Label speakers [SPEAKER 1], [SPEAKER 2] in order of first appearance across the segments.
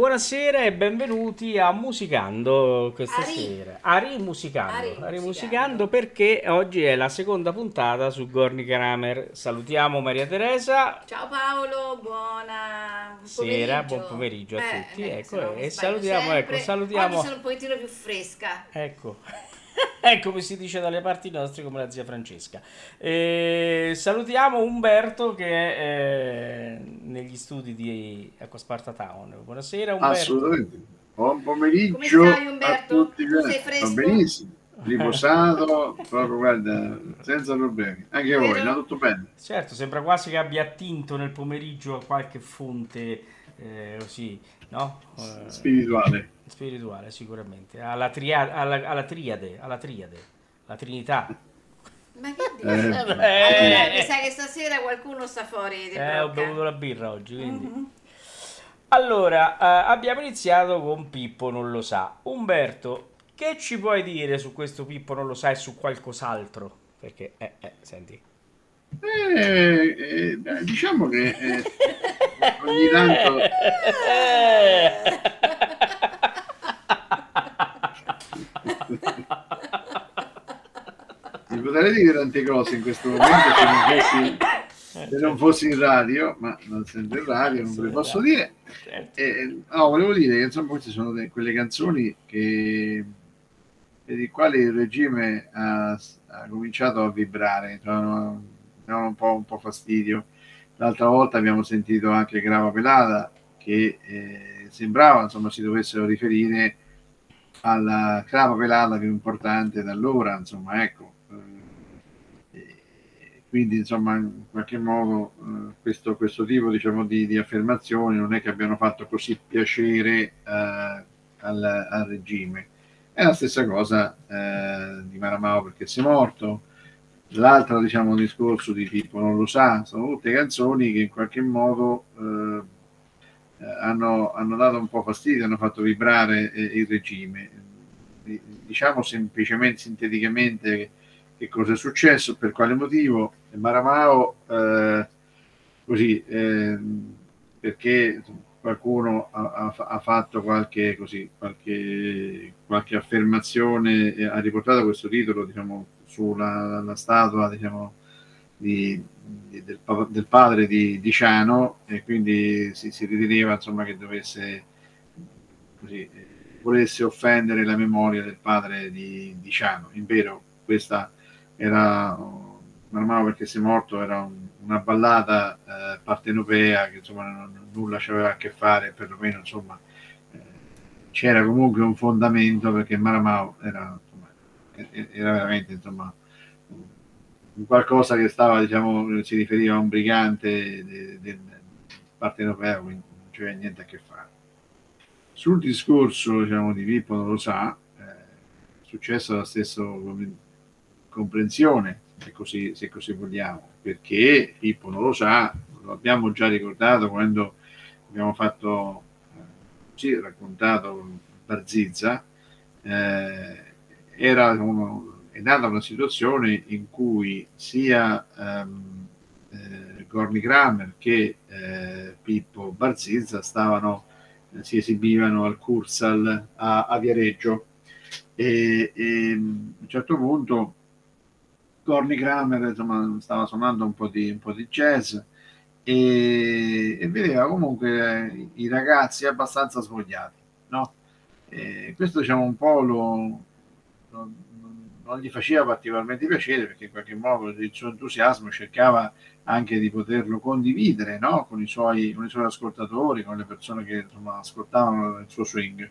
[SPEAKER 1] buonasera e benvenuti a Musicando questa
[SPEAKER 2] Ari.
[SPEAKER 1] sera. A Rimusicando.
[SPEAKER 2] A
[SPEAKER 1] A
[SPEAKER 2] Rimusicando.
[SPEAKER 1] Rimusicando perché oggi è la seconda puntata su Gorni Kramer. Salutiamo Maria Teresa.
[SPEAKER 2] Ciao Paolo, buona
[SPEAKER 1] Sera,
[SPEAKER 2] pomeriggio.
[SPEAKER 1] buon pomeriggio a tutti, ecco,
[SPEAKER 2] se no
[SPEAKER 1] e salutiamo,
[SPEAKER 2] sempre.
[SPEAKER 1] ecco, salutiamo-
[SPEAKER 2] Oggi sono un pochettino più fresca.
[SPEAKER 1] Ecco. È come si dice dalle parti nostre, come la zia Francesca. E salutiamo Umberto che è eh, negli studi di Acquasparta Town. Buonasera Umberto.
[SPEAKER 3] Assolutamente. Buon pomeriggio
[SPEAKER 2] Come stai, Umberto?
[SPEAKER 3] a tutti.
[SPEAKER 2] Tu sei fresco?
[SPEAKER 3] Va benissimo, riposato, proprio guarda, senza problemi. Anche voi,
[SPEAKER 2] Vero?
[SPEAKER 3] no? Tutto bene.
[SPEAKER 1] Certo, sembra quasi che abbia attinto nel pomeriggio a qualche fonte eh, così, no? Eh,
[SPEAKER 3] Spirituale.
[SPEAKER 1] spirituale, sicuramente. Alla, tria- alla, alla triade, alla triade, la Trinità.
[SPEAKER 2] Ma che dici?
[SPEAKER 3] Eh,
[SPEAKER 2] Allora, mi sa che stasera qualcuno sta fuori
[SPEAKER 1] Eh, ho bevuto la birra oggi, quindi.
[SPEAKER 2] Mhm.
[SPEAKER 1] Allora, eh, abbiamo iniziato con Pippo non lo sa. Umberto, che ci puoi dire su questo Pippo non lo sa e su qualcos'altro? Perché, eh, eh, senti.
[SPEAKER 3] Eh, eh, diciamo che eh, ogni tanto mi potrei dire tante cose in questo momento se non fossi, se non fossi in radio, ma non sento in radio, non ve le posso dire.
[SPEAKER 1] Certo.
[SPEAKER 3] Eh, no, volevo dire che insomma queste sono de- quelle canzoni che per i quali il regime ha, ha cominciato a vibrare, davano davano un po', un po' fastidio. L'altra volta abbiamo sentito anche Grava Pelata che eh, sembrava insomma si dovessero riferire alla Crava Pelata più importante da allora, insomma, ecco. Eh, quindi insomma in qualche modo eh, questo, questo tipo diciamo, di, di affermazioni non è che abbiano fatto così piacere eh, al, al regime è la stessa cosa eh, di Maramao perché sei morto l'altro diciamo discorso di tipo non lo sa sono tutte canzoni che in qualche modo eh, eh, hanno, hanno dato un po' fastidio hanno fatto vibrare eh, il regime Di- diciamo semplicemente sinteticamente che cosa è successo, per quale motivo. Maramao, eh, così, ehm, perché qualcuno ha, ha- fatto qualche, così, qualche, qualche affermazione, ha riportato questo titolo diciamo, sulla la statua diciamo, di, di, del, del, padre di, di, Ciano e quindi si, si riteneva insomma, che dovesse così, volesse offendere la memoria del padre di, di Ciano. In vero, questa era man mano perché sei morto era un, una ballata eh, partenopea che insomma non, nulla c'aveva a che fare perlomeno insomma eh, c'era comunque un fondamento perché Maramao era, era veramente insomma qualcosa che stava diciamo si riferiva a un brigante del de, partenopeo quindi non c'era niente a che fare. Sul discorso diciamo di Pippo non lo sa eh, è successo la stessa comprensione se così, se così vogliamo, perché Pippo non lo sa, lo abbiamo già ricordato quando abbiamo fatto, eh, sì, raccontato Barzizza, eh, era uno, è nata una situazione in cui sia ehm, eh, Gorni Kramer che eh, Pippo Barzizza stavano, eh, si esibivano al Cursal a, a Viareggio e, e, a un certo punto Corny Kramer insomma, stava suonando un po' di, un po di jazz e, e, vedeva comunque i ragazzi abbastanza svogliati. No? Questo diciamo un po' lo, lo, non gli faceva particolarmente piacere perché in qualche modo il suo entusiasmo cercava anche di poterlo condividere no? con, i suoi, con, i suoi, ascoltatori, con le persone che insomma, ascoltavano il suo swing.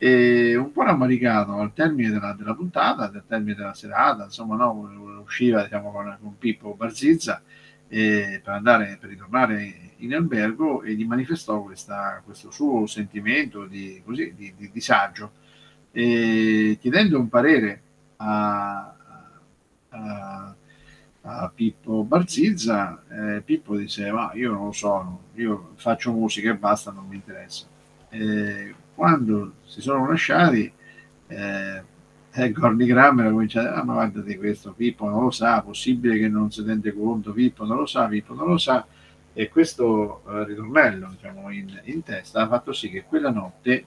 [SPEAKER 3] E un po' rammaricato al termine della, della, puntata, al termine della serata, insomma, no, usciva diciamo, con, con Pippo Barzizza eh, per andare per ritornare in albergo e gli manifestò questa, questo suo sentimento di, così, di, di disagio, eh, chiedendo un parere a, a, a Pippo Barzizza. Eh, Pippo disse: Ma io non lo so, io faccio musica e basta, non mi interessa. Eh, quando si sono lasciati, eh, eh, Gordy Grammer ha cominciato, ah ma guardate questo, Pippo non lo sa, possibile che non si rende conto, Pippo non lo sa, Pippo non lo sa, e questo eh, ritornello diciamo, in, in, testa ha fatto sì che quella notte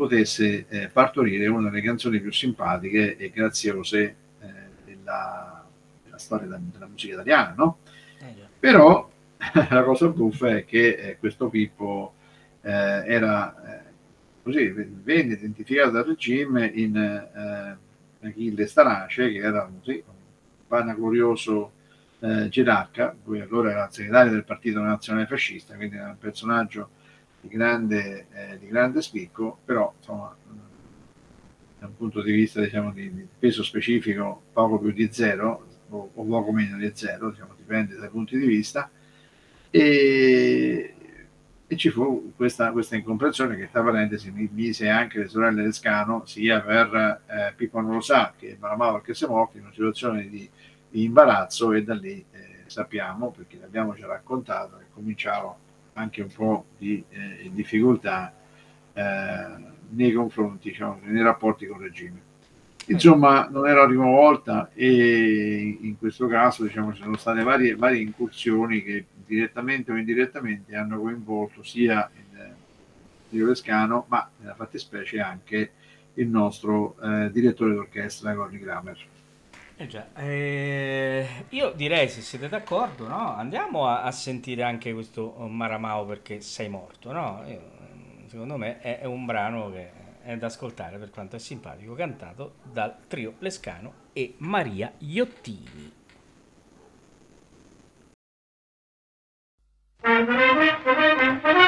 [SPEAKER 3] potesse eh, partorire una delle canzoni più simpatiche e graziose eh, della, della, storia della, della musica italiana, no? Eh, Però la cosa buffa è che eh, questo Pippo era così venne identificato dal regime in eh, Achille Starace, che era così, un vanaglorioso eh, gerarca, lui allora era segretario del Partito Nazionale Fascista, quindi era un personaggio di grande, eh, di grande spicco, però insomma, da un punto di vista diciamo, di, di, peso specifico poco più di zero o, o poco meno di zero, diciamo, dipende dai punti di vista. E, e ci fu questa, questa incomprensione che tra parentesi mi mise anche le sorelle Lescano sia per eh, Pippo sa che Malamava che è morto in una situazione di, di imbarazzo e da lì eh, sappiamo perché l'abbiamo già raccontato che cominciava anche un po' di eh, difficoltà eh, nei confronti diciamo, nei rapporti con il regime insomma non era la prima volta e in questo caso diciamo, ci sono state varie, varie incursioni che direttamente o indirettamente hanno coinvolto sia il Dio Lescano ma nella fattispecie anche il nostro eh, direttore d'orchestra Gorni Kramer.
[SPEAKER 1] Eh già, eh, io direi se siete d'accordo, no? andiamo a, a, sentire anche questo eh, Maramao perché sei morto, no? io, mm, secondo me è, è un brano che è da ascoltare per quanto è simpatico, cantato dal trio Lescano e Maria Iottini.
[SPEAKER 4] Thank you.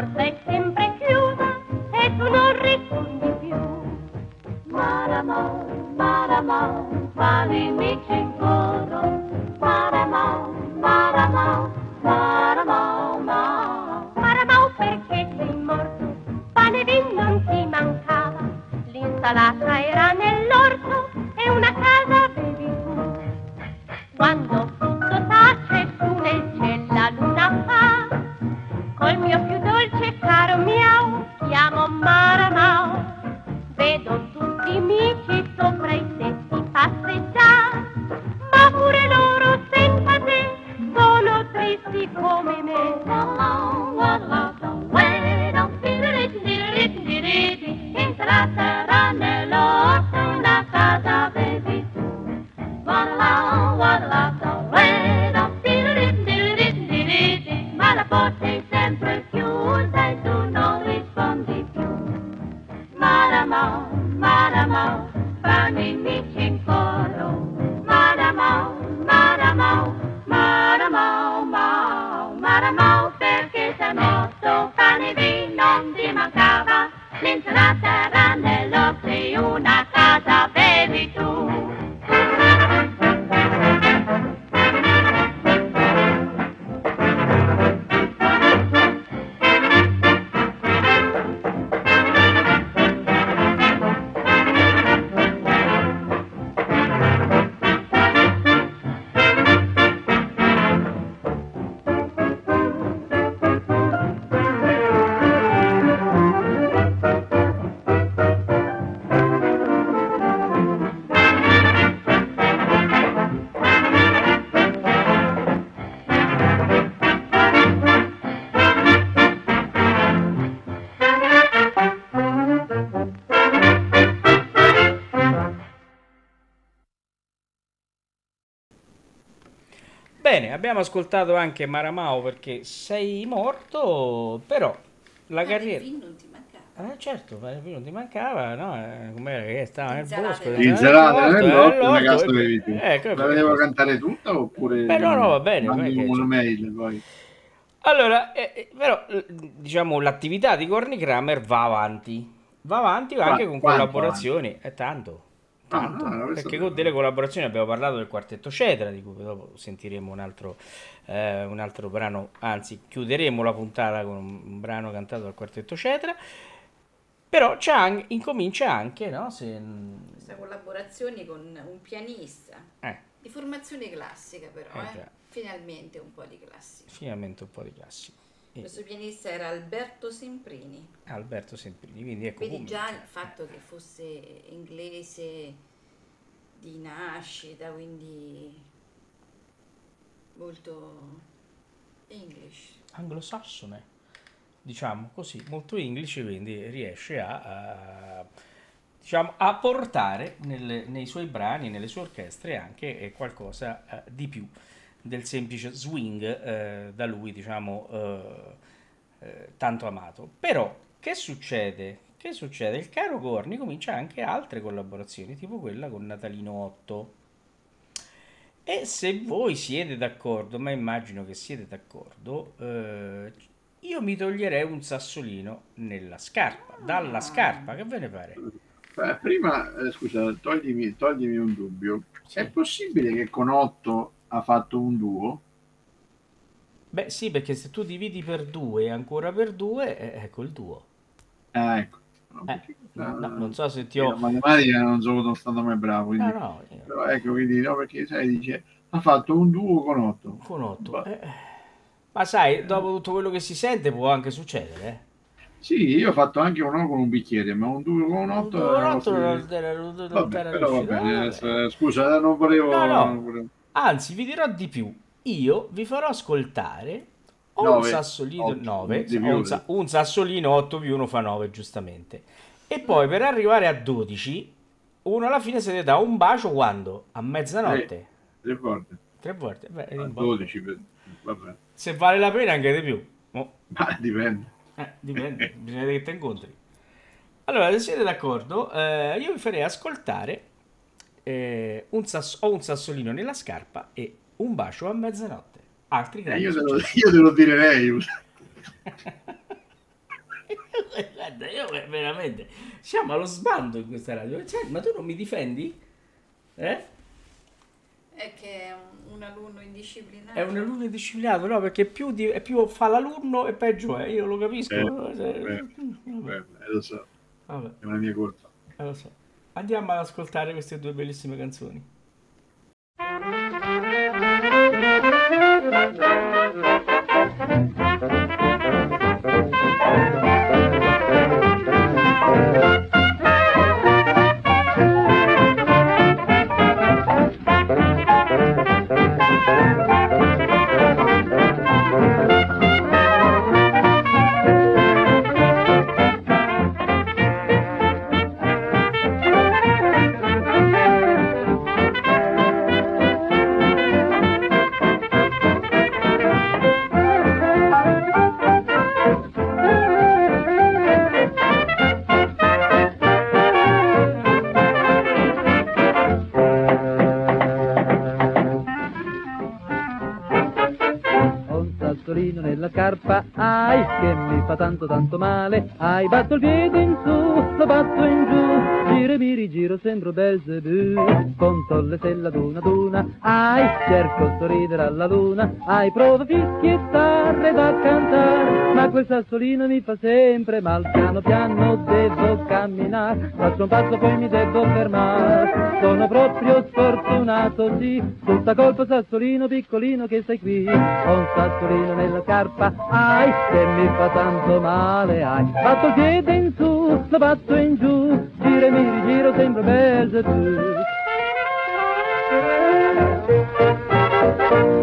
[SPEAKER 4] Sempre chiusa
[SPEAKER 1] abbiamo ascoltato anche Maramao perché sei morto, però la carriera...
[SPEAKER 2] Il vino non ti mancava.
[SPEAKER 1] Eh certo, non ti mancava, no? Eh, Com'era che stava nel bosco?
[SPEAKER 3] L'insalata
[SPEAKER 1] nell'orto,
[SPEAKER 3] nell'orto, una casa avevi tu.
[SPEAKER 1] ecco,
[SPEAKER 3] La devo cantare tutta oppure
[SPEAKER 1] Beh, no, no, va bene,
[SPEAKER 3] una mail poi.
[SPEAKER 1] Allora, eh, però, diciamo, l'attività di Corny Kramer va avanti. Va avanti anche
[SPEAKER 3] Qua-
[SPEAKER 1] con collaborazioni. È tanto. Tanto.
[SPEAKER 3] ah, questo
[SPEAKER 1] perché con delle collaborazioni abbiamo parlato del quartetto Cetra, di cui dopo sentiremo un altro, eh, un altro brano, anzi chiuderemo la puntata con un, brano cantato dal quartetto Cetra. Però c'è incomincia anche, no? Se,
[SPEAKER 2] Questa collaborazione con un pianista
[SPEAKER 1] eh,
[SPEAKER 2] di formazione classica però,
[SPEAKER 1] Eh,
[SPEAKER 2] eh. finalmente un po' di classica.
[SPEAKER 1] finalmente un po' di classi. E-
[SPEAKER 2] Questo pianista era Alberto Semprini.
[SPEAKER 1] Alberto Semprini, quindi ecco come-
[SPEAKER 2] già il fatto che fosse inglese di nascita, quindi molto English.
[SPEAKER 1] anglosassone, diciamo così, molto English, quindi riesce a, a, diciamo, a portare nelle- nei suoi brani, nelle sue orchestre anche eh, qualcosa eh, di più del semplice swing eh, da lui, diciamo, eh, eh, tanto amato. Però, che succede? Che succede? Il caro Corni comincia anche altre collaborazioni, tipo quella con Natalino 8. E se voi siete d'accordo, ma immagino che siete d'accordo, eh, io mi toglierei un sassolino nella scarpa, dalla scarpa, che ve ne pare?
[SPEAKER 3] Prima, eh, scusa, toglimi, toglimi un dubbio.
[SPEAKER 1] Sì.
[SPEAKER 3] È possibile che con 8 ha fatto un duo?
[SPEAKER 1] Beh sì, perché se tu dividi per due e ancora per due, eh, ecco il duo.
[SPEAKER 3] Ah, ecco.
[SPEAKER 1] Eh, no, no, non so se ti
[SPEAKER 3] io
[SPEAKER 1] ho...
[SPEAKER 3] La matematica non sono non stato mai bravo, quindi...
[SPEAKER 1] No, no, eh,
[SPEAKER 3] Però ecco, quindi no, perché sai, dice, ha fatto un duo con 8.
[SPEAKER 1] con otto.
[SPEAKER 3] Bah.
[SPEAKER 1] eh. Ma sai, dopo tutto quello che si sente può anche succedere, eh.
[SPEAKER 3] Sì, io ho fatto anche un 1 con un bicchiere, ma un duo con un 8...
[SPEAKER 1] Un otto non era-
[SPEAKER 3] Vabbè, però va bene, eh, scusa, non volevo...
[SPEAKER 1] No, no.
[SPEAKER 3] non volevo-
[SPEAKER 1] Anzi, vi dirò di più. Io vi farò ascoltare o un
[SPEAKER 3] Nove,
[SPEAKER 1] sassolino
[SPEAKER 3] otto,
[SPEAKER 1] 9,
[SPEAKER 3] di più.
[SPEAKER 1] un, sa- un sassolino 8 più 1 fa 9, giustamente. E poi per arrivare a 12, uno alla fine se ne dà un bacio quando? A mezzanotte.
[SPEAKER 3] Tre volte.
[SPEAKER 1] Tre volte. Beh,
[SPEAKER 3] A
[SPEAKER 1] un po'.
[SPEAKER 3] 12, per- vabbè.
[SPEAKER 1] Se vale la pena anche di più. Mo.
[SPEAKER 3] Ma dipende.
[SPEAKER 1] Eh, dipende, bisogna che ti incontri. Allora, se siete d'accordo, eh, io vi farei ascoltare eh, un sass- ho un sassolino nella scarpa e un bacio a mezzanotte. Altri
[SPEAKER 3] Eh,
[SPEAKER 1] grandi
[SPEAKER 3] io, te lo, io te lo direi.
[SPEAKER 1] Guarda, io veramente siamo allo sbando in questa radio. Cioè, ma tu non mi difendi? Eh?
[SPEAKER 2] È che è un, un alunno indisciplinato.
[SPEAKER 1] È un alunno indisciplinato, no? Perché più, di- è più fa l'alunno e peggio è. Io lo capisco.
[SPEAKER 3] Eh, beh,
[SPEAKER 1] vabbè,
[SPEAKER 3] Eh, lo so,
[SPEAKER 1] vabbè,
[SPEAKER 3] è una mia colpa.
[SPEAKER 1] eh, lo so. Andiamo ad ascoltare queste due bellissime canzoni.
[SPEAKER 5] Scarpa, ai, che mi fa tanto tanto male. Ai, batto il piede in su, lo batto in giù, giro e mi rigiro, sembro Belzebù. Stelle ad una ad una, ai, cerco sorridere alla luna. Ai, provo a fischiettare da cantare, ma quel sassolino mi fa sempre mal. Piano piano devo camminare, faccio un passo poi mi devo fermare. Sono proprio sfortunato, sì, tutta colpa sassolino piccolino che sei qui. Ho un sassolino nella scarpa, ai, che mi fa tanto male, ai. Batto il piede in su, lo batto in giù, giro e mi rigiro, sembra Belzebù. colpo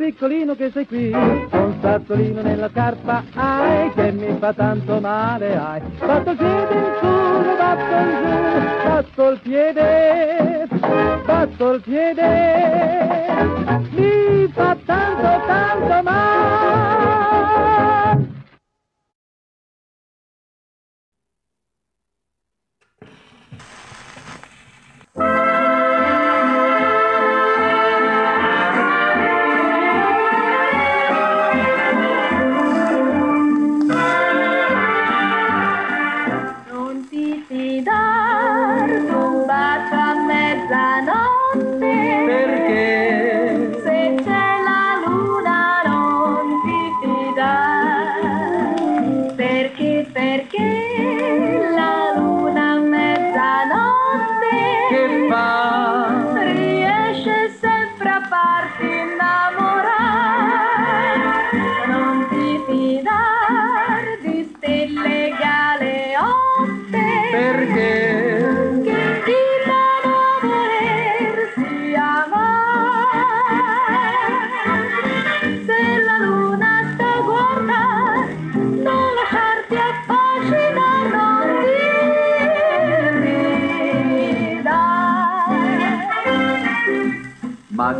[SPEAKER 5] piccolino che sei qui. Un sassolino nella scarpa ai che mi fa tanto male ai. Batto il piede in su batto in giù batto il piede batto il piede. Mi fa tanto tanto male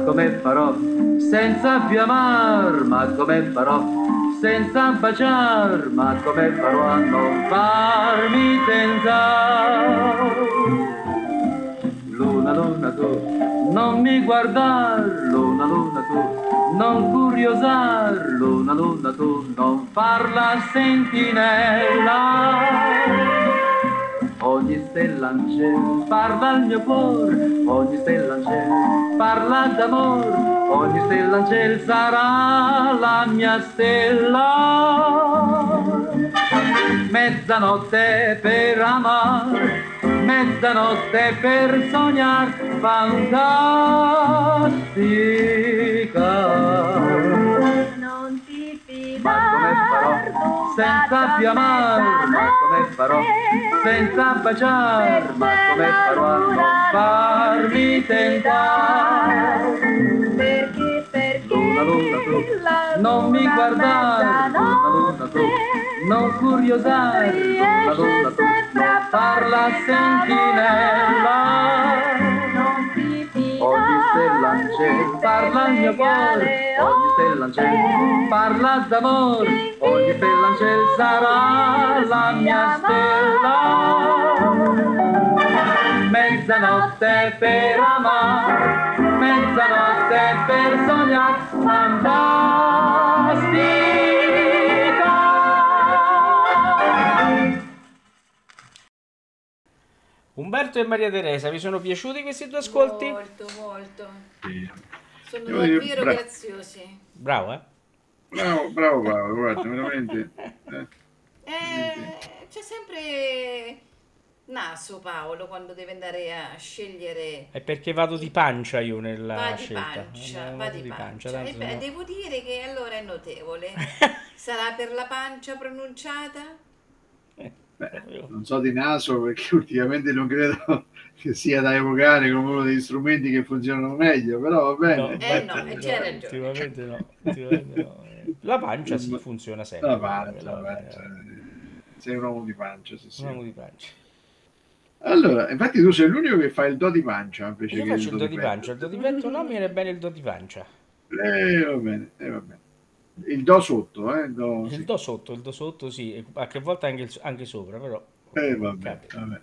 [SPEAKER 5] Ma come farò senza più amar? Ma come farò senza baciar? Ma come farò a non farmi tentare? Luna, luna tu, non mi guardar, luna, luna tu, non curiosar, luna, luna tu, non farla sentinella. Ogni
[SPEAKER 6] stella in cielo parla il mio cuore, ogni stella in cielo parla d'amore, ogni stella in cielo sarà la mia stella. Mezzanotte per amare, mezzanotte per sognare, fantastica. Senza più amare? Ma come farò? senza baciare? Ma come farò a non farmi tentare?
[SPEAKER 4] Perché, perché
[SPEAKER 6] Luna, luna, tu,
[SPEAKER 4] la
[SPEAKER 6] non mi guardare, luna, luna, tu, non curiosare, luna, luna, tu, non sentinella. Stella in cielo parla il mio cuore, ogni stella cielo parla d'amore, ogni cielo sarà la mia stella. Mezzanotte per amare, mezzanotte per sognare, fantastica.
[SPEAKER 1] Umberto e Maria Teresa, vi sono piaciuti questi due ascolti?
[SPEAKER 2] Molto, molto.
[SPEAKER 3] Sì.
[SPEAKER 2] Sono davvero
[SPEAKER 3] bra-
[SPEAKER 2] graziosi.
[SPEAKER 1] Bravo, eh?
[SPEAKER 3] Bravo, bravo Paolo, guarda, veramente. eh,
[SPEAKER 2] Eh, c'è sempre naso Paolo quando deve andare a scegliere
[SPEAKER 1] È perché vado di pancia io nella
[SPEAKER 2] va di
[SPEAKER 1] scelta.
[SPEAKER 2] pancia,
[SPEAKER 1] Eh,
[SPEAKER 2] va
[SPEAKER 1] vado
[SPEAKER 2] di pancia.
[SPEAKER 1] tanto
[SPEAKER 2] E beh,
[SPEAKER 1] sono-
[SPEAKER 2] devo dire che allora è notevole. Sarà per la pancia pronunciata?
[SPEAKER 3] beh, non so di naso perché ultimamente non credo che sia da evocare come uno degli strumenti che funzionano meglio, però va
[SPEAKER 1] No,
[SPEAKER 3] bene.
[SPEAKER 2] Eh,
[SPEAKER 1] infatti,
[SPEAKER 2] no, c'hai ragione.
[SPEAKER 1] Ultimamente no, ultimamente no. La pancia sì, funziona sempre.
[SPEAKER 3] La pancia,
[SPEAKER 1] La
[SPEAKER 3] pancia. Sei un uomo di pancia, sì, sì.
[SPEAKER 1] Un uomo di pancia.
[SPEAKER 3] Allora, infatti tu sei l'unico che fa il do di pancia invece
[SPEAKER 1] Io
[SPEAKER 3] che
[SPEAKER 1] faccio il do di pancia, il do di petto no, mi viene bene il do di pancia.
[SPEAKER 3] Eh, va bene, eh, va bene. Il do sotto, eh? il Do,
[SPEAKER 1] Il
[SPEAKER 3] sì.
[SPEAKER 1] do sotto, il do sotto sì, qualche volta anche, il- anche sopra, però...
[SPEAKER 3] Eh,
[SPEAKER 1] capita.
[SPEAKER 3] vabbè.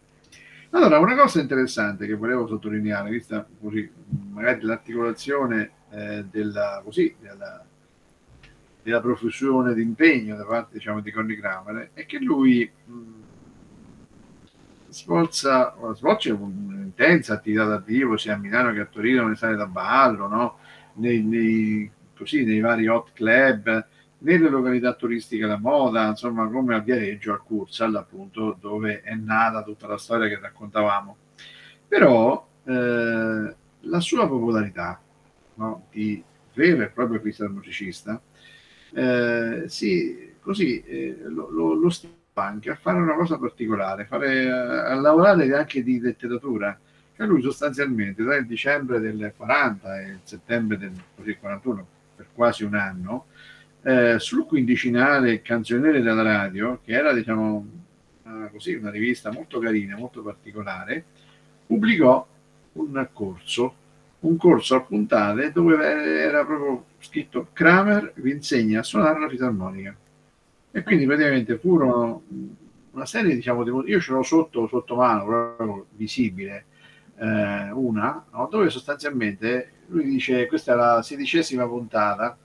[SPEAKER 3] Allora, una cosa interessante che volevo sottolineare, vista così, magari l'articolazione eh, della, così, della, della profusione d'impegno da parte diciamo, di Conny Kramer, è che lui svolsa, svolge un'intensa attività dal vivo sia a Milano che a Torino, nelle sale da ballo, no? nei, nei- così, nei vari hot club, nelle località turistiche da moda, insomma, come a Viareggio, al Cursal, appunto, dove è nata tutta la storia che raccontavamo. Però eh, la sua popolarità no, di vero e proprio freestyle musicista eh, si, così eh, lo, lo, lo anche a fare una cosa particolare, fare, a lavorare anche di letteratura. Cioè lui sostanzialmente tra il dicembre del 40 e il settembre del così, 41, per quasi un anno, eh, sul quindicinale Canzoniere della Radio, che era diciamo una, così, una rivista molto carina, molto particolare, pubblicò un corso, un corso a puntate dove era proprio scritto Kramer vi insegna a suonare la fisarmonica. E quindi praticamente furono una serie, diciamo, di, io ce l'ho sotto, sotto mano, proprio visibile, eh, una, no, dove sostanzialmente lui dice, questa è la sedicesima puntata,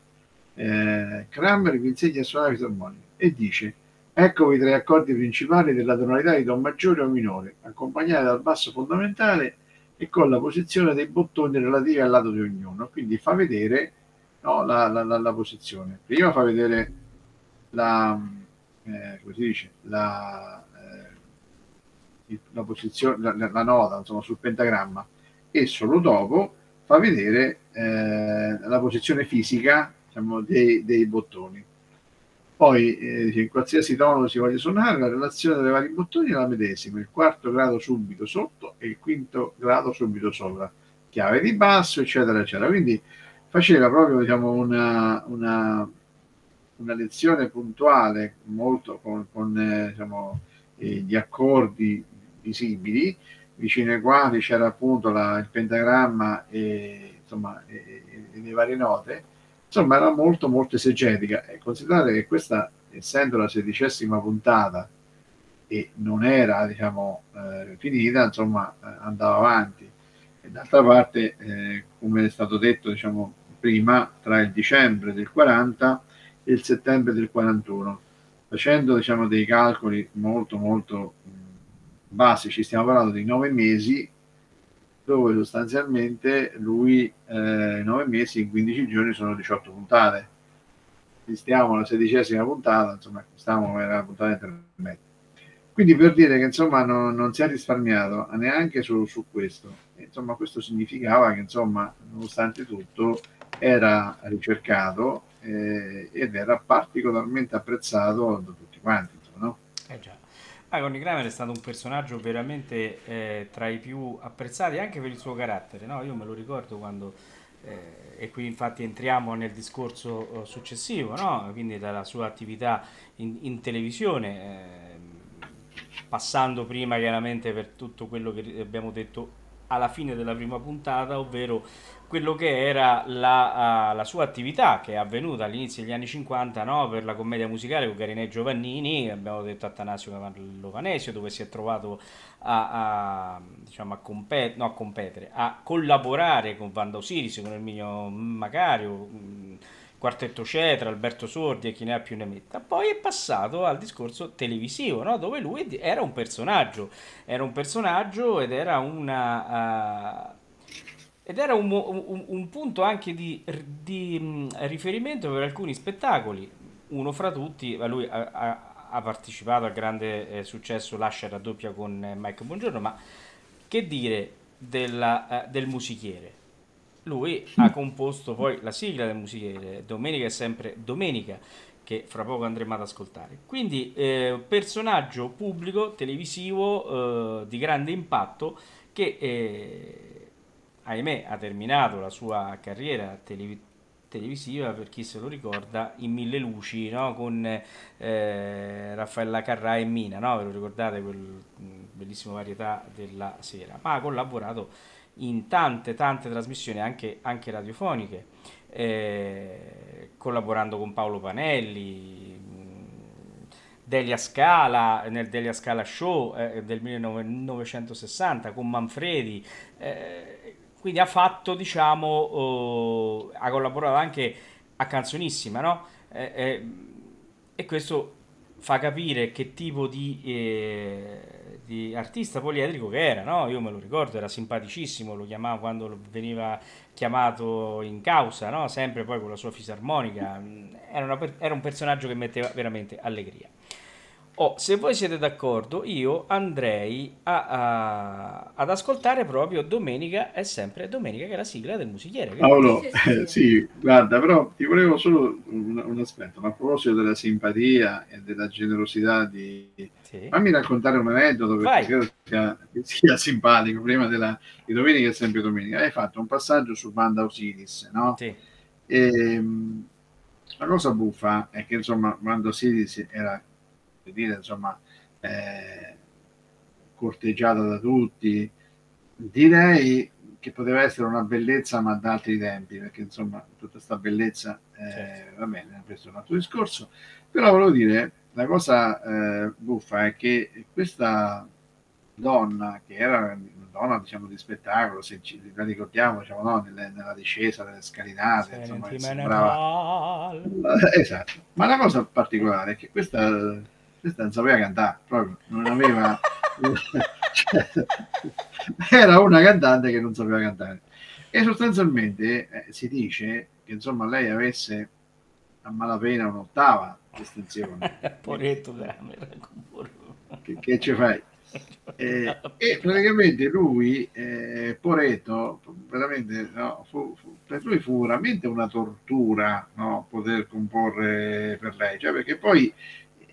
[SPEAKER 3] eh, Kramer vi insegna a suonare la fisarmonica e dice eccovi i tre accordi principali della tonalità di Do maggiore o minore, accompagnati dal basso fondamentale e con la posizione dei bottoni relativi al lato di ognuno. Quindi fa vedere no, la, la, la, la posizione. Prima fa vedere la, eh, come si dice, la, eh, la posizione, la, nota insomma, sul pentagramma e solo dopo fa vedere eh, la posizione fisica diciamo, dei, dei bottoni. Poi eh, in qualsiasi tono si voglia suonare, la relazione dei vari bottoni è la medesima, il quarto grado subito sotto e il quinto grado subito sopra, chiave di basso, eccetera, eccetera. Quindi faceva proprio diciamo, una, una, una lezione puntuale, molto con, con eh, diciamo, eh, gli accordi visibili, vicino ai quali c'era appunto la- il pentagramma e, insomma, e- e le varie note insomma era molto molto esegetica. E considerate che questa essendo la sedicesima puntata e non era diciamo eh, finita insomma eh, andava avanti. E d'altra parte eh, come è stato detto diciamo prima tra il dicembre del 40 e il settembre del 41 facendo diciamo dei calcoli molto molto mh, basici, stiamo parlando di nove mesi, dove sostanzialmente lui eh, in nove mesi, in 15 giorni sono 18 puntate. Stiamo alla sedicesima puntata, insomma, stiamo nella puntata intermedia. Quindi per dire che insomma non, non si è risparmiato neanche su, su questo. E, insomma, questo significava che insomma, nonostante tutto, era ricercato eh, ed era particolarmente apprezzato da tutti quanti. Insomma, no?
[SPEAKER 1] Eh già. Ah, Conny Kramer è stato un personaggio veramente eh, tra i più apprezzati anche per il suo carattere, no? Io me lo ricordo quando, eh, e qui infatti entriamo nel discorso eh, successivo, no? Quindi dalla sua attività in, in televisione, eh, passando prima chiaramente per tutto quello che abbiamo detto alla fine della prima puntata, ovvero quello che era la, uh, la, sua attività che è avvenuta all'inizio degli anni 50 no? per la commedia musicale con Garinè Giovannini, abbiamo detto Atanasio Lovanesio, dove si è trovato a, a, diciamo, a, compet- no, a competere, a collaborare con Vanda Osiris, con Erminio Macario, Quartetto Cetra, Alberto Sordi e chi ne ha più ne metta. Poi è passato al discorso televisivo, no? dove lui era un personaggio, era un personaggio ed era una... Uh, ed era un, un, un punto anche di, di, riferimento per alcuni spettacoli. Uno fra tutti, lui ha, ha, ha partecipato al grande eh, successo Lascia raddoppia con eh, Mike Buongiorno, ma che dire della, eh, del musichiere? Lui ha composto poi la sigla del musichiere, Domenica è sempre Domenica, che fra poco andremo ad ascoltare. Quindi personaggio pubblico, televisivo, di grande impatto, che ahimè ha terminato la sua carriera telev- televisiva, per chi se lo ricorda, in Mille Luci, no? con eh, Raffaella Carrà e Mina, no? ve lo ricordate quel mm, bellissimo varietà della sera, ma ha collaborato in tante tante trasmissioni anche, anche radiofoniche, eh, collaborando con Paolo Panelli, Delia Scala, nel Delia Scala Show eh, del 1960 con Manfredi, eh, quindi ha fatto, diciamo, oh, ha collaborato anche a Canzonissima, no? Eh, eh, e questo fa capire che tipo di eh, di artista poliedrico che era, no? Io me lo ricordo, era simpaticissimo, lo chiamavo quando veniva chiamato in causa, no? Sempre poi con la sua fisarmonica, era, una, era un personaggio che metteva veramente allegria. Oh, se voi siete d'accordo, io andrei a, a, ad ascoltare proprio Domenica è sempre Domenica, che è la sigla del musichiere.
[SPEAKER 3] Paolo, eh, sì, guarda, però ti volevo solo un, un, aspetto, ma a proposito della simpatia e della generosità di... Sì. Fammi raccontare un aneddoto perché credo sia, sia, simpatico. Prima della, di Domenica è sempre Domenica. Hai fatto un passaggio su Banda Osiris, no? Sì. E, ehm, la cosa buffa è che insomma Banda Osiris era dire, insomma, eh, corteggiata da tutti. Direi che poteva essere una bellezza, ma da altri tempi, perché insomma, tutta questa bellezza, eh, certo. va bene, questo è un altro discorso. Però volevo dire, la cosa eh, buffa è che questa donna, che era una donna diciamo di spettacolo, se ci la ricordiamo diciamo, no, nelle, nella discesa delle scalinate, insomma, sembrava... esatto. Ma la cosa particolare è che questa questa non sapeva cantare, proprio non aveva... cioè, era una cantante che non sapeva cantare. E sostanzialmente eh, si dice che insomma lei avesse a malapena un'ottava estensione.
[SPEAKER 1] Poretto,
[SPEAKER 3] che, che ci fai? Eh, e praticamente lui, eh, Poretto, veramente no, fu, fu, per lui fu veramente una tortura no, poter comporre per lei, cioè perché poi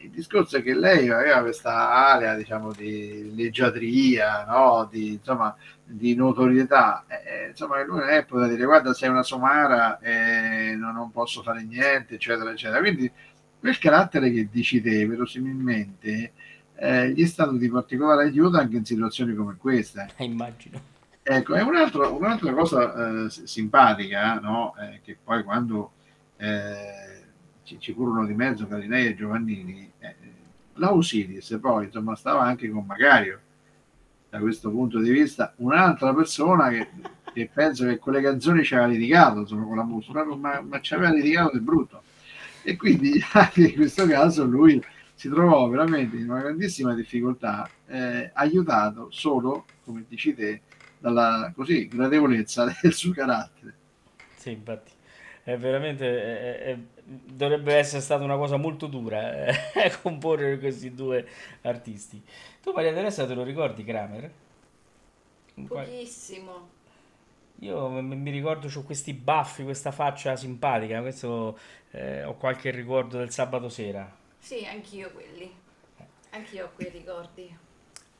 [SPEAKER 3] il discorso è che lei aveva questa area diciamo di leggiadria no? di, insomma, di notorietà eh, insomma lui non è poteva dire guarda sei una somara e non, non, posso fare niente eccetera eccetera quindi quel carattere che dici te verosimilmente eh, gli è stato di particolare aiuto anche in situazioni come questa
[SPEAKER 1] eh, immagino
[SPEAKER 3] ecco è un altro, un'altra cosa eh, simpatica no? Eh, che poi quando eh, ci, ci furono di mezzo Galinei e Giovannini, eh, la Osiris poi insomma stava anche con Magario da questo punto di vista un'altra persona che, che penso che con le canzoni ci aveva litigato insomma con la musica ma, ma ci aveva litigato di brutto. E quindi anche in questo caso lui si trovò veramente in una grandissima difficoltà, eh, aiutato solo, come dici te, dalla così, gradevolezza del suo carattere.
[SPEAKER 1] Sì, infatti, è veramente, è- è- dovrebbe essere stata una cosa molto dura eh, comporre questi due artisti. Tu Maria Teresa te lo ricordi Kramer?
[SPEAKER 2] Pochissimo.
[SPEAKER 1] Io mi ricordo, ho questi baffi, questa faccia simpatica, questo eh, ho qualche ricordo del sabato sera.
[SPEAKER 2] Sì, anch'io quelli. Anch'io ho quei ricordi.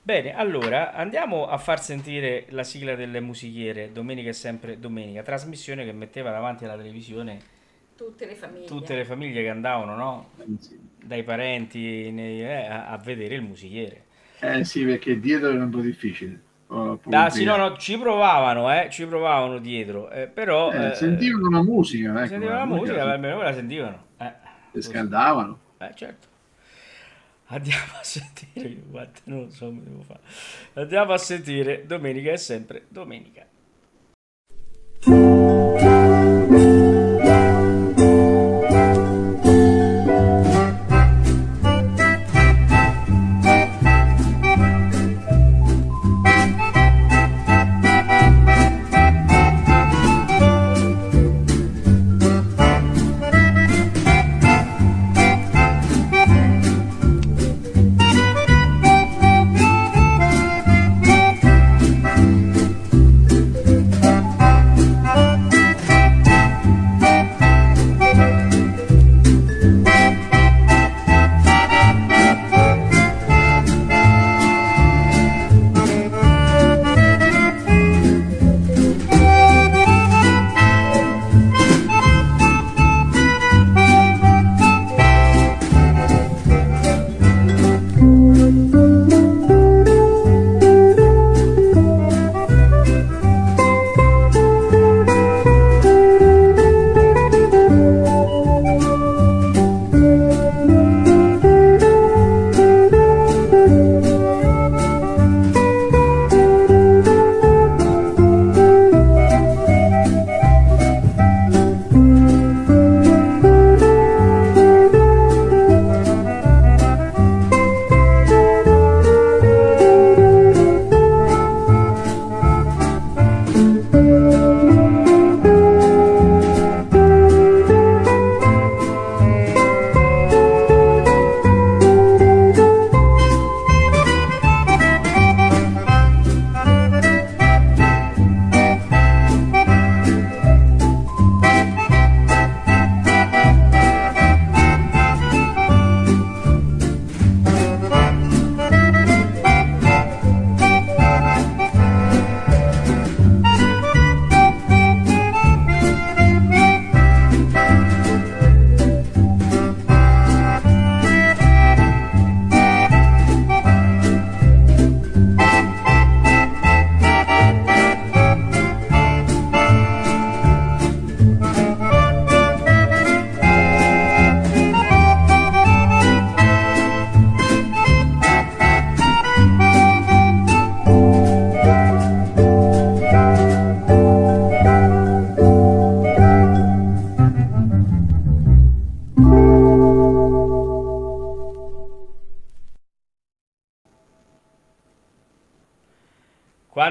[SPEAKER 1] Bene, allora andiamo a far sentire la sigla delle musichiere, Domenica è sempre domenica, trasmissione che metteva davanti alla televisione
[SPEAKER 2] Tutte le famiglie.
[SPEAKER 1] tutte le famiglie che andavano, no? Dai parenti nei- eh, a, a vedere il musichiere.
[SPEAKER 3] Eh sì, perché dietro era un po' difficile. Oh,
[SPEAKER 1] Ah, sì, no, no, ci provavano, eh, ci provavano dietro, eh, però
[SPEAKER 3] Eh,
[SPEAKER 1] eh,
[SPEAKER 3] sentivano la musica, ecco,
[SPEAKER 1] sentivano la musica, almeno la sentivano. Eh, così.
[SPEAKER 3] scaldavano.
[SPEAKER 1] Eh, certo. Andiamo a sentire, guarda, non lo so come devo fare. Andiamo a sentire Domenica è sempre domenica.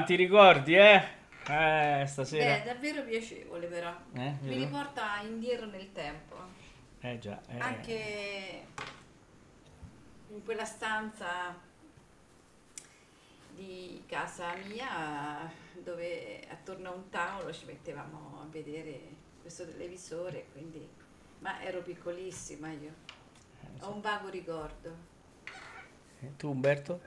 [SPEAKER 1] Quanti ricordi, eh? Eh,
[SPEAKER 2] È
[SPEAKER 1] stasera.
[SPEAKER 2] davvero piacevole però.
[SPEAKER 1] Eh,
[SPEAKER 2] Mi riporta indietro nel tempo.
[SPEAKER 1] Eh già. eh.
[SPEAKER 2] Anche in quella stanza di casa mia dove attorno a un tavolo ci mettevamo a vedere questo televisore, quindi ma ero piccolissima io. Ho un vago ricordo.
[SPEAKER 1] Eh, Tu Umberto?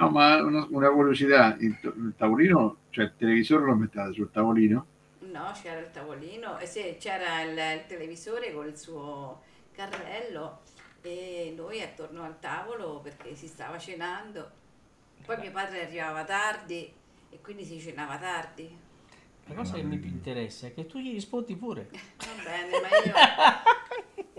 [SPEAKER 3] No, ma una, una curiosità, il, il tavolino, cioè il televisore lo mettete sul tavolino?
[SPEAKER 2] No, c'era il tavolino, e sì, c'era il, il televisore con il suo carrello e noi attorno al tavolo perché si stava cenando. Poi mio padre arrivava tardi e quindi si cenava tardi.
[SPEAKER 1] La cosa che mi più interessa è che tu gli rispondi pure.
[SPEAKER 2] Va bene, ma io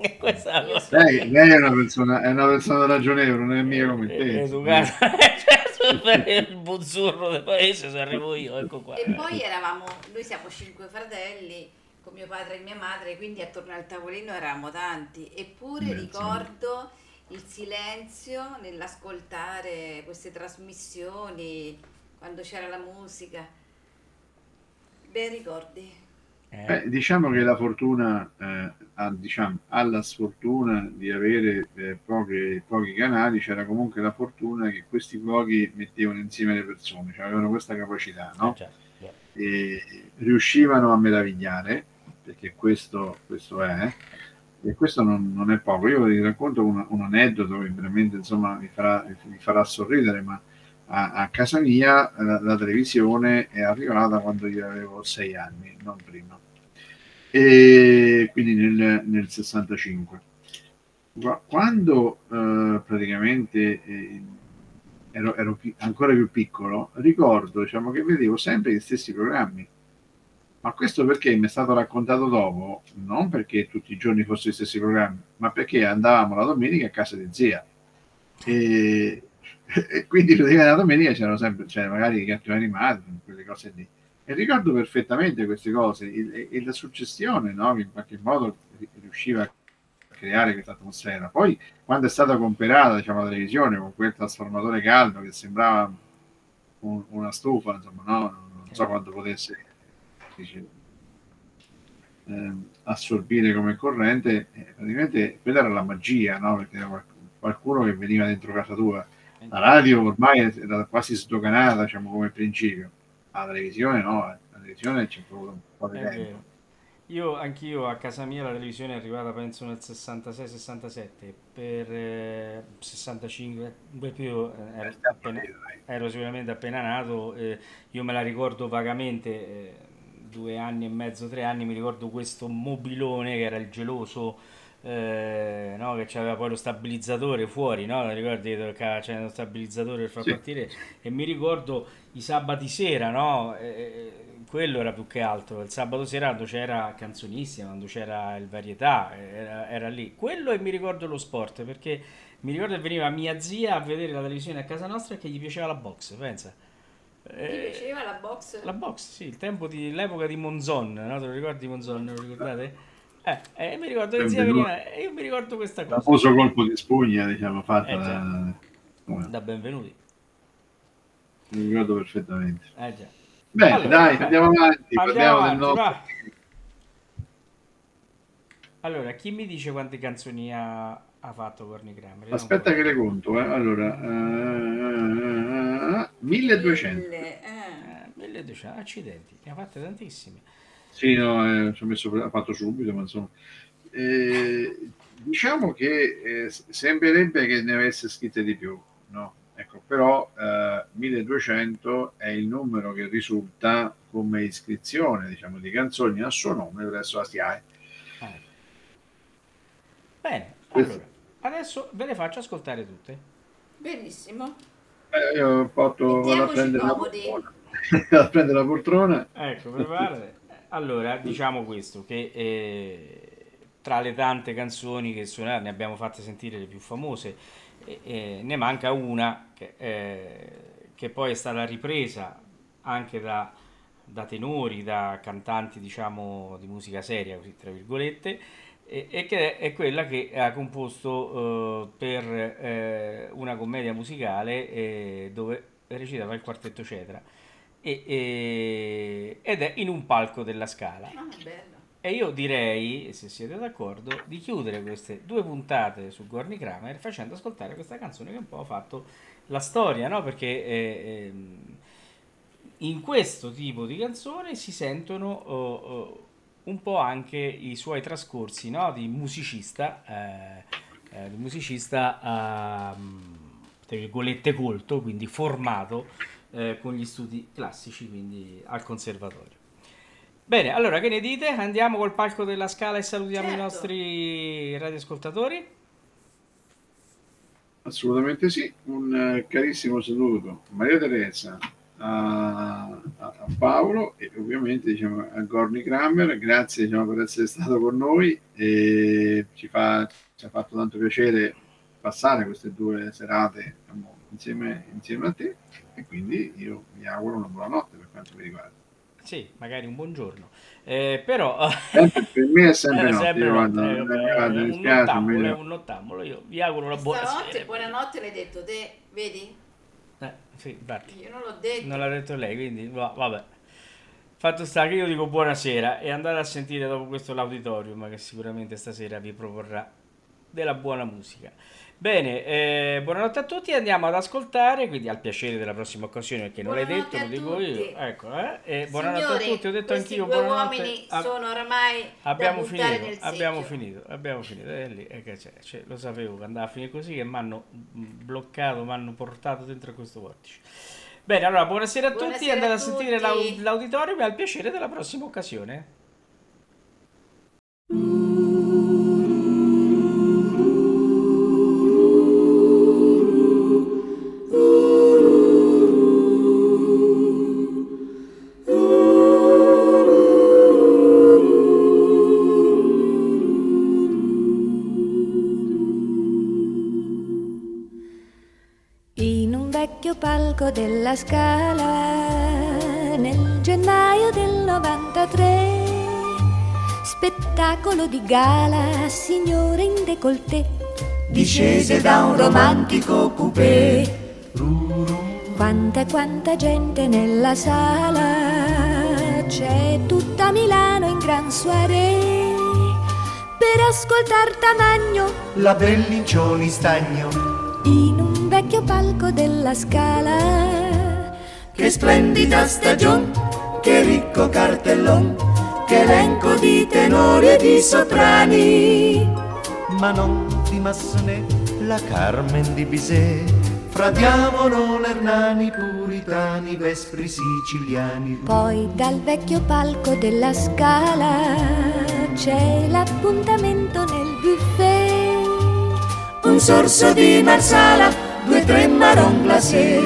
[SPEAKER 1] Questa
[SPEAKER 3] Lei, lei è, una persona, è una persona ragionevole, non è mia come
[SPEAKER 1] Eh,
[SPEAKER 3] te.
[SPEAKER 1] educata. Certo, per il buzzurro del paese se arrivo io, ecco qua.
[SPEAKER 2] E poi eravamo, noi siamo cinque fratelli con mio padre e mia madre, quindi attorno al tavolino eravamo tanti. Eppure
[SPEAKER 3] Beh,
[SPEAKER 2] ricordo il silenzio nell'ascoltare queste trasmissioni, quando c'era la musica. Bei ricordi.
[SPEAKER 1] Eh,
[SPEAKER 3] Beh, diciamo che la fortuna eh, ha, diciamo, ha la sfortuna di avere eh, pochi, pochi canali, c'era comunque la fortuna che questi pochi mettevano insieme le persone, cioè avevano questa capacità, no?
[SPEAKER 1] eh, già, già.
[SPEAKER 3] E riuscivano a meravigliare, perché questo, questo è, e questo non, non è poco. Io vi racconto un, un aneddoto che veramente insomma vi farà, vi farà sorridere, ma a, a casa mia la, la televisione è arrivata quando io avevo sei anni, non prima e quindi nel, nel 65. Qua- Quando eh, praticamente eh, ero, ero pi- ancora più piccolo, ricordo diciamo, che vedevo sempre gli stessi programmi. Ma questo perché mi è stato raccontato dopo, non perché tutti i giorni fossero gli stessi programmi, ma perché andavamo la domenica a casa di zia. E, e quindi praticamente la domenica c'erano sempre, cioè magari i cartoni animati, quelle cose lì. E ricordo perfettamente queste cose e, la suggestione, no? che in qualche modo ri- riusciva a creare questa atmosfera. Poi, quando è stata comprata diciamo, la televisione con quel trasformatore caldo che sembrava un- una stufa, insomma, no? non so quanto potesse dice, ehm, assorbire come corrente, eh, praticamente quella era la magia, no? perché era qual- qualcuno che veniva dentro casa tua. La radio ormai era quasi sdoganata, diciamo, come principio. La televisione no, la televisione ci è voluto un po' di
[SPEAKER 1] È
[SPEAKER 3] tempo.
[SPEAKER 1] vero. Io, anch'io a casa mia la televisione è arrivata penso nel 66-67, per eh, 65, un po' più eh, ero, appena- ero sicuramente appena nato, eh, io me la ricordo vagamente, eh, due anni e mezzo, tre anni, mi ricordo questo mobilone che era il geloso, eh, no, che c'aveva poi lo stabilizzatore fuori, no? Ricordi che c'era lo stabilizzatore per far
[SPEAKER 3] Sì.
[SPEAKER 1] partire? E mi ricordo i sabati sera, no? Eh, quello era più che altro. Il sabato sera quando c'era canzonissima, quando c'era il varietà, era, era lì. Quello e mi ricordo lo sport, perché mi ricordo che veniva mia zia a vedere la televisione a casa nostra e che gli piaceva la box, pensa.
[SPEAKER 2] Ti
[SPEAKER 1] Eh,
[SPEAKER 2] piaceva la box?
[SPEAKER 1] la box, sì, il tempo di, l'epoca di Monzon, no? Te lo ricordi Monzon, lo ricordate? Eh, eh, mi ricordo che zia veniva, e io mi ricordo questa
[SPEAKER 3] Il
[SPEAKER 1] cosa.
[SPEAKER 3] famoso colpo di spugna, diciamo, fatta
[SPEAKER 1] Eh,
[SPEAKER 3] da...
[SPEAKER 1] Da benvenuti.
[SPEAKER 3] mi ricordo perfettamente.
[SPEAKER 1] Eh già.
[SPEAKER 3] Bene,
[SPEAKER 1] Allora,
[SPEAKER 3] dai,
[SPEAKER 1] vabbè.
[SPEAKER 3] andiamo avanti,
[SPEAKER 1] Andiamo
[SPEAKER 3] parliamo del
[SPEAKER 1] avanti,
[SPEAKER 3] nostro...
[SPEAKER 1] va. Allora, chi mi dice quante canzoni ha, ha fatto Corny Kramer?
[SPEAKER 3] Aspetta che le conto, eh. allora, eh, 1200.
[SPEAKER 2] Mille, eh.
[SPEAKER 1] Eh, 1200, accidenti, ne ha fatte tantissime.
[SPEAKER 3] Sì, no, eh, ci ho messo, ha fatto subito, ma insomma. Eh, diciamo che eh, sembrerebbe che ne avesse scritte di più, no? Ecco, però eh, 1200 è il numero che risulta come iscrizione, diciamo, di canzoni a suo nome presso la SIAE.
[SPEAKER 1] Ah. Bene, allora, adesso ve le faccio ascoltare tutte.
[SPEAKER 2] Benissimo.
[SPEAKER 3] Eh, io porto, vado a prendere la
[SPEAKER 2] comodi.
[SPEAKER 3] poltrona. Vado a prendere la poltrona.
[SPEAKER 1] Ecco, preparate. Allora, diciamo questo, che eh, tra le tante canzoni che suonate, ne abbiamo fatte sentire le più famose, e- e ne manca una che, eh, che poi è stata ripresa anche da, da tenori, da cantanti, diciamo, di musica seria, così tra virgolette, e, che è quella che ha composto eh, per eh, una commedia musicale eh, dove recitava il quartetto Cetra e- e- ed è in un palco della Scala.
[SPEAKER 2] Ah.
[SPEAKER 1] E io direi, se siete d'accordo, di chiudere queste due puntate su Gorny Kramer facendo ascoltare questa canzone che un po' ha fatto la storia, no? Perché eh, ehm, in questo tipo di canzone si sentono oh, oh, un po' anche i suoi trascorsi, no? Di musicista, eh, eh, di musicista, ehm, tra virgolette, colto, quindi formato eh, con gli studi classici, quindi al conservatorio. Bene, allora che ne dite? Andiamo col palco della Scala e salutiamo i
[SPEAKER 2] Certo.
[SPEAKER 1] nostri radioascoltatori.
[SPEAKER 3] Assolutamente sì, un eh, carissimo saluto a Maria Teresa, a, a- Paolo e ovviamente diciamo, a Gorni Kramer, grazie diciamo, per essere stato con noi e ci, fa, ci ha fatto tanto piacere passare queste due serate diciamo, insieme, insieme a te e quindi io vi auguro una buona notte per quanto mi riguarda.
[SPEAKER 1] Sì, magari un buongiorno. Eh, però...
[SPEAKER 3] Per me è sempre
[SPEAKER 1] Eh,
[SPEAKER 3] notte, io
[SPEAKER 1] notte, eh,
[SPEAKER 3] eh, mi
[SPEAKER 1] un
[SPEAKER 3] dispiace,
[SPEAKER 1] nottambulo, un nottambulo. Io vi auguro una buona
[SPEAKER 2] Stanotte,
[SPEAKER 1] sera.
[SPEAKER 2] buonanotte l'hai detto te, vedi?
[SPEAKER 1] Eh, sì, infatti.
[SPEAKER 2] Io non l'ho detto.
[SPEAKER 1] Non l'ha detto lei, quindi va- vabbè. Fatto sta che io dico buonasera e andate a sentire dopo questo l'auditorium che sicuramente stasera vi proporrà della buona musica. Bene, eh, buonanotte a tutti, andiamo ad ascoltare, quindi al piacere della prossima occasione, perché non l'hai detto, lo dico
[SPEAKER 2] tutti.
[SPEAKER 1] io. Ecco, eh, e buonanotte a tutti, ho detto anch'io
[SPEAKER 2] due
[SPEAKER 1] buonanotte.
[SPEAKER 2] uomini
[SPEAKER 1] a-
[SPEAKER 2] sono oramai
[SPEAKER 1] Abbiamo finito, abbiamo finito, abbiamo finito. È lì, è che c'è, c'è, lo sapevo che andava a finire così e mi hanno bloccato, mi hanno portato dentro questo vortice. Bene, allora buonasera a tutti,
[SPEAKER 2] Buonasera
[SPEAKER 1] andate a
[SPEAKER 2] a
[SPEAKER 1] sentire
[SPEAKER 2] tutti.
[SPEAKER 1] l'au- l'auditorium e al piacere della prossima occasione.
[SPEAKER 7] Palco della Scala, nel gennaio del 93, spettacolo di gala, signore in décolleté, discese da un romantico coupé. Quanta quanta gente nella sala, c'è tutta Milano in gran soirée, per ascoltar Tamagno
[SPEAKER 8] la Bellincioni stagno,
[SPEAKER 7] in un vecchio della scala.
[SPEAKER 8] che splendida stagione, che ricco cartellon, che elenco di tenori e di soprani. Ma non di Massenet, la Carmen di Bizet, fra Diavolo, l'Ernani, puritani, vespri siciliani.
[SPEAKER 7] Poi dal vecchio palco della scala c'è l'appuntamento nel buffet.
[SPEAKER 8] Un sorso di marsala, due tre marron glacé,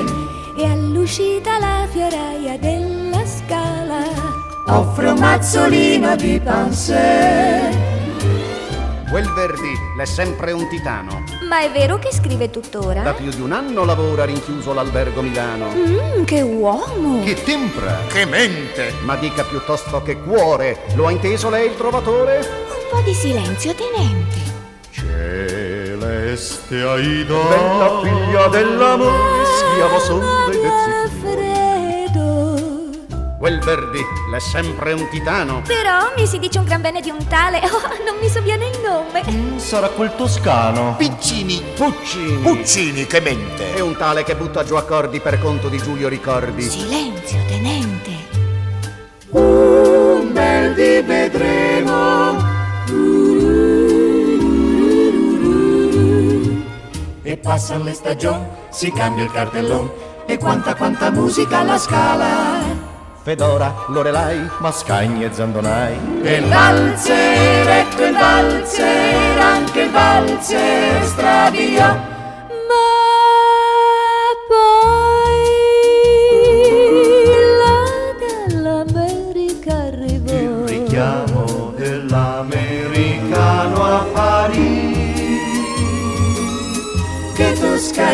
[SPEAKER 7] E all'uscita la fioraia della scala.
[SPEAKER 8] offre un mazzolino di pansè.
[SPEAKER 9] Quel Verdi l'è sempre un titano.
[SPEAKER 7] Ma è vero che scrive
[SPEAKER 9] Da
[SPEAKER 7] tuttora?
[SPEAKER 9] più di un anno lavora rinchiuso l'albergo Milano.
[SPEAKER 7] Mmm, che uomo!
[SPEAKER 9] Che tempra! Che mente! Ma dica piuttosto che cuore. Lo ha inteso lei il trovatore?
[SPEAKER 7] Un po' di silenzio, tenente.
[SPEAKER 8] Celeste Aida,
[SPEAKER 9] Bella figlia dell'amore, schiavo sonde e
[SPEAKER 7] Aria
[SPEAKER 9] sicuro.
[SPEAKER 7] freddo.
[SPEAKER 9] Quel Verdi l'è sempre un titano.
[SPEAKER 7] Però mi si dice un gran bene di un tale. Oh, non mi sovviene il nome.
[SPEAKER 8] sarà quel toscano.
[SPEAKER 9] Piccini. Puccini.
[SPEAKER 8] Puccini, che mente.
[SPEAKER 9] È un tale che butta giù accordi per conto di Giulio Ricordi.
[SPEAKER 7] Silenzio, tenente.
[SPEAKER 8] Un bel di vedremo. Passano le stagioni, si cambia il cartellone. E quanta quanta musica alla scala.
[SPEAKER 9] Fedora, Lorelai.
[SPEAKER 8] Mascagni e Zandonai. E il valzer, ecco il valzer, anche il valzer stravia.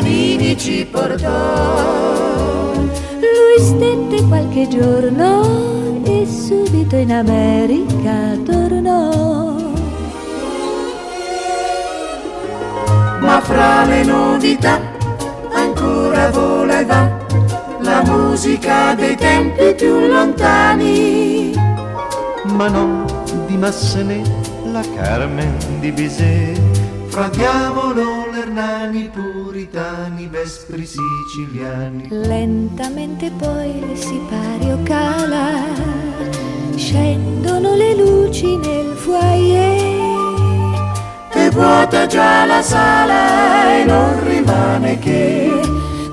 [SPEAKER 8] Toscanini ci portò.
[SPEAKER 7] Lui stette qualche giorno e subito in America tornò.
[SPEAKER 8] Ma fra le novità ancora vola e va la musica dei tempi più lontani. Ma non di Massenet, la Carmen di Bizet, fra diavolo, l'Ernani, puritani, vespri siciliani.
[SPEAKER 7] Lentamente poi il sipario cala, scendono le luci nel foyer.
[SPEAKER 8] E vuota già la sala e non rimane che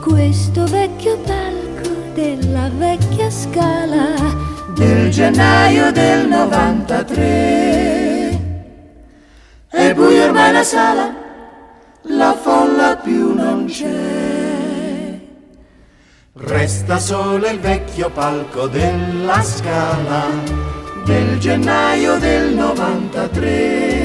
[SPEAKER 7] Questo vecchio palco della vecchia scala
[SPEAKER 8] del gennaio del 93. È buio ormai la sala, la folla più non c'è. Resta solo il vecchio palco della scala del gennaio del 93.